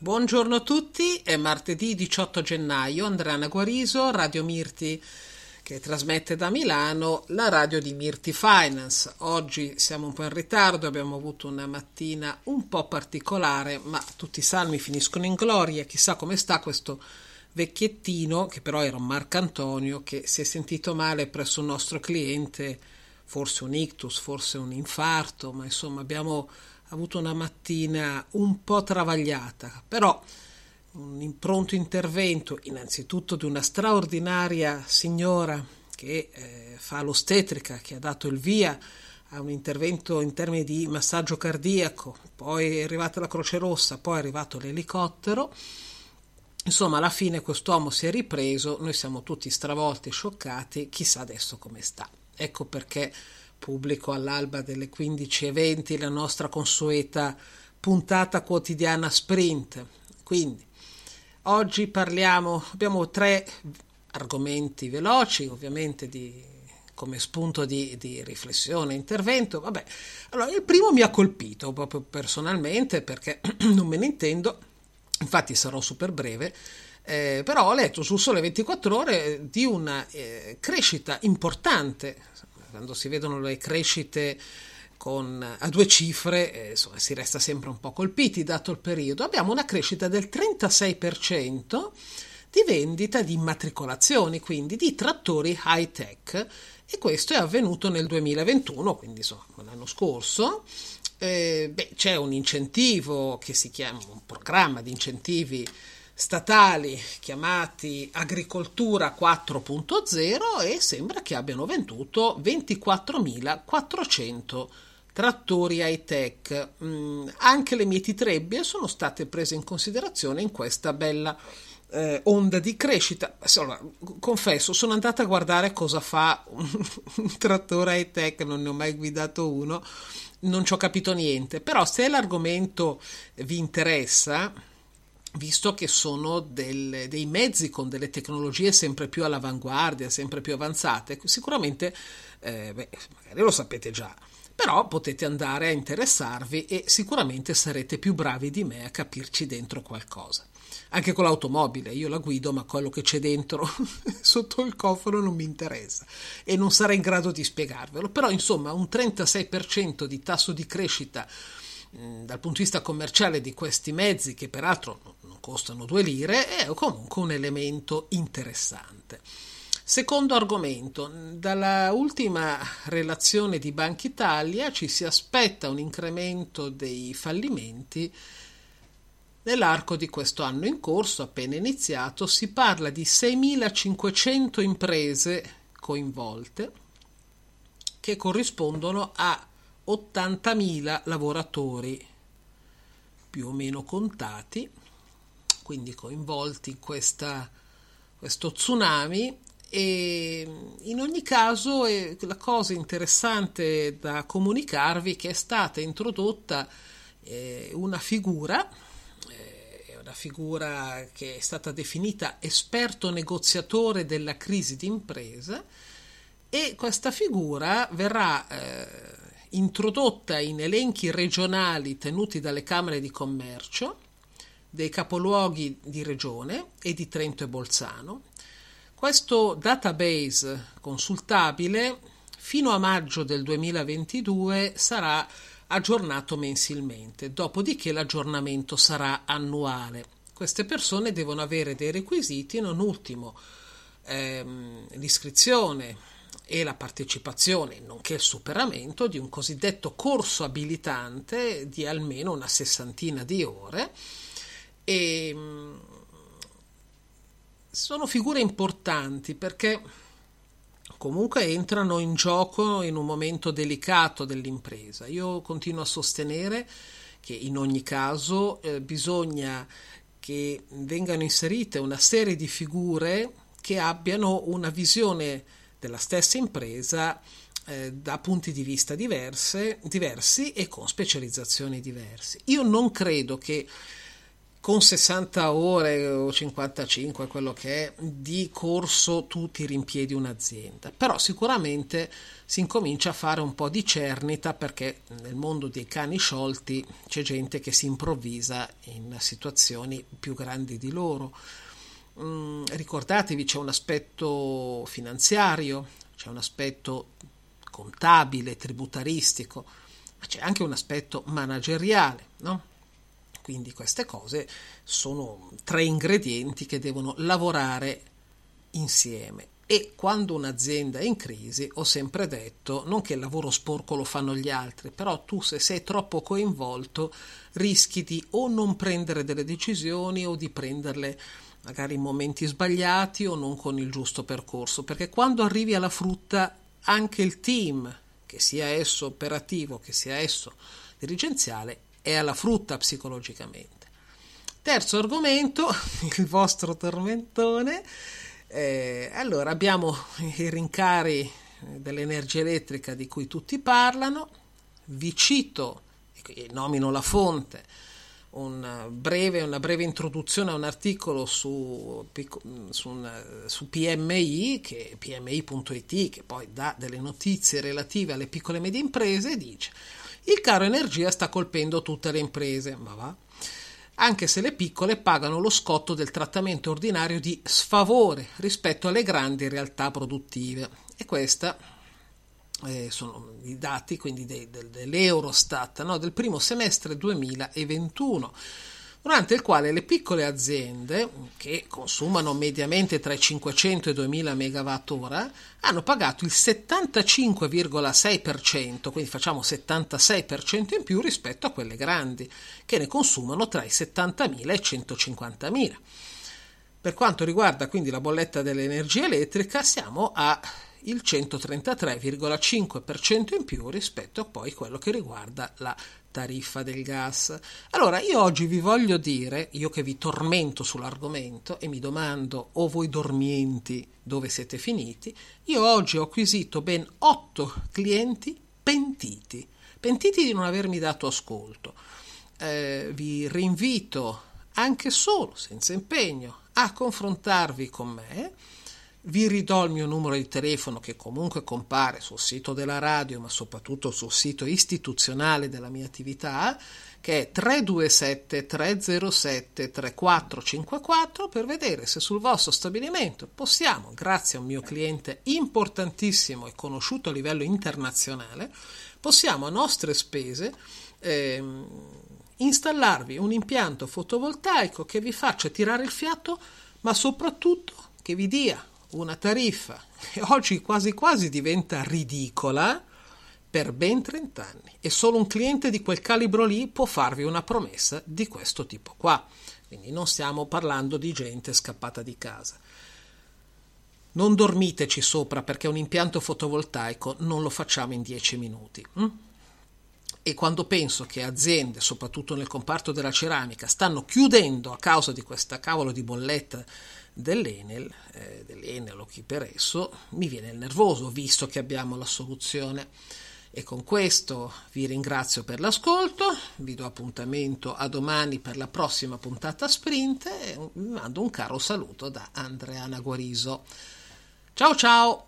Buongiorno a tutti, è martedì 18 gennaio, Andreana Guariso, Radio Mirti che trasmette da Milano la radio di Mirti Finance. Oggi siamo un po' in ritardo, abbiamo avuto una mattina un po' particolare, ma tutti i salmi finiscono in gloria. Chissà come sta questo vecchiettino, che però era un Marcantonio, che si è sentito male presso un nostro cliente, forse un ictus, forse un infarto, ma insomma abbiamo avuto una mattina un po' travagliata, però un pronto intervento innanzitutto di una straordinaria signora che eh, fa l'ostetrica, che ha dato il via a un intervento in termini di massaggio cardiaco, poi è arrivata la Croce Rossa, poi è arrivato l'elicottero. Insomma, alla fine quest'uomo si è ripreso, noi siamo tutti stravolti, scioccati, chissà adesso come sta. Ecco perché pubblico all'alba delle 15.20 la nostra consueta puntata quotidiana sprint. Quindi oggi parliamo, abbiamo tre argomenti veloci, ovviamente di, come spunto di, di riflessione, intervento. Vabbè, allora il primo mi ha colpito proprio personalmente perché non me ne intendo, infatti sarò super breve. Eh, però ho letto sul Sole 24 Ore di una eh, crescita importante quando si vedono le crescite con, a due cifre, eh, insomma, si resta sempre un po' colpiti dato il periodo. Abbiamo una crescita del 36% di vendita di immatricolazioni, quindi di trattori high tech e questo è avvenuto nel 2021, quindi insomma l'anno scorso. Eh, beh, c'è un incentivo che si chiama un programma di incentivi statali chiamati Agricoltura 4.0 e sembra che abbiano venduto 24.400 trattori high tech. Mm, anche le mieti trebbie sono state prese in considerazione in questa bella eh, onda di crescita. Allora, confesso, sono andata a guardare cosa fa un, un trattore high tech, non ne ho mai guidato uno, non ci ho capito niente, però se l'argomento vi interessa visto che sono del, dei mezzi con delle tecnologie sempre più all'avanguardia, sempre più avanzate, sicuramente, eh, beh, magari lo sapete già, però potete andare a interessarvi e sicuramente sarete più bravi di me a capirci dentro qualcosa. Anche con l'automobile, io la guido, ma quello che c'è dentro sotto il cofano non mi interessa e non sarei in grado di spiegarvelo. Però, insomma, un 36% di tasso di crescita dal punto di vista commerciale di questi mezzi, che peraltro non costano due lire, è comunque un elemento interessante. Secondo argomento, dalla ultima relazione di Banca Italia ci si aspetta un incremento dei fallimenti nell'arco di questo anno in corso, appena iniziato, si parla di 6.500 imprese coinvolte che corrispondono a 80.000 lavoratori più o meno contati, quindi coinvolti in questa, questo tsunami. E in ogni caso la cosa interessante da comunicarvi è che è stata introdotta eh, una figura eh, una figura che è stata definita esperto negoziatore della crisi d'impresa e questa figura verrà eh, introdotta in elenchi regionali tenuti dalle Camere di Commercio dei capoluoghi di regione e di Trento e Bolzano. Questo database consultabile fino a maggio del 2022 sarà aggiornato mensilmente, dopodiché l'aggiornamento sarà annuale. Queste persone devono avere dei requisiti, non ultimo ehm, l'iscrizione e la partecipazione, nonché il superamento di un cosiddetto corso abilitante di almeno una sessantina di ore e sono figure importanti perché comunque entrano in gioco in un momento delicato dell'impresa. Io continuo a sostenere che in ogni caso eh, bisogna che vengano inserite una serie di figure che abbiano una visione della stessa impresa eh, da punti di vista diverse, diversi e con specializzazioni diverse. Io non credo che con 60 ore o 55, quello che è, di corso tu ti rimpiedi un'azienda, però sicuramente si incomincia a fare un po' di cernita perché nel mondo dei cani sciolti c'è gente che si improvvisa in situazioni più grandi di loro. Mm, ricordatevi c'è un aspetto finanziario, c'è un aspetto contabile, tributaristico, ma c'è anche un aspetto manageriale, no? Quindi queste cose sono tre ingredienti che devono lavorare insieme. E quando un'azienda è in crisi, ho sempre detto, non che il lavoro sporco lo fanno gli altri, però tu se sei troppo coinvolto rischi di o non prendere delle decisioni o di prenderle magari in momenti sbagliati o non con il giusto percorso, perché quando arrivi alla frutta anche il team, che sia esso operativo, che sia esso dirigenziale, è alla frutta psicologicamente. Terzo argomento, il vostro tormentone. Eh, allora, abbiamo i rincari dell'energia elettrica di cui tutti parlano. Vi cito, e nomino la fonte, un breve, una breve introduzione a un articolo su, su, un, su PMI, che, PMI.it, che poi dà delle notizie relative alle piccole e medie imprese, dice il caro energia sta colpendo tutte le imprese, ma va. Anche se le piccole pagano lo scotto del trattamento ordinario di sfavore rispetto alle grandi realtà produttive. E questa eh, sono i dati quindi de, de, dell'Eurostat no? del primo semestre 2021 durante il quale le piccole aziende, che consumano mediamente tra i 500 e i 2000 MWh, hanno pagato il 75,6%, quindi facciamo 76% in più rispetto a quelle grandi, che ne consumano tra i 70.000 e i 150.000. Per quanto riguarda quindi la bolletta dell'energia elettrica, siamo a il 133,5% in più rispetto a poi quello che riguarda la tariffa del gas. Allora, io oggi vi voglio dire, io che vi tormento sull'argomento e mi domando o voi dormienti dove siete finiti, io oggi ho acquisito ben 8 clienti pentiti, pentiti di non avermi dato ascolto. Eh, vi rinvito anche solo, senza impegno, a confrontarvi con me vi ridò il mio numero di telefono che comunque compare sul sito della radio, ma soprattutto sul sito istituzionale della mia attività, che è 327 307 3454 per vedere se sul vostro stabilimento possiamo, grazie a un mio cliente importantissimo e conosciuto a livello internazionale, possiamo a nostre spese eh, installarvi un impianto fotovoltaico che vi faccia tirare il fiato, ma soprattutto che vi dia una tariffa che oggi quasi quasi diventa ridicola per ben 30 anni e solo un cliente di quel calibro lì può farvi una promessa di questo tipo qua. Quindi non stiamo parlando di gente scappata di casa. Non dormiteci sopra perché un impianto fotovoltaico non lo facciamo in 10 minuti. Hm? E quando penso che aziende, soprattutto nel comparto della ceramica, stanno chiudendo a causa di questa cavolo di bolletta dell'Enel, eh, dell'Enel o chi per esso, mi viene il nervoso visto che abbiamo la soluzione. E con questo vi ringrazio per l'ascolto, vi do appuntamento a domani per la prossima puntata sprint e vi mando un caro saluto da Andreana Guariso. Ciao ciao!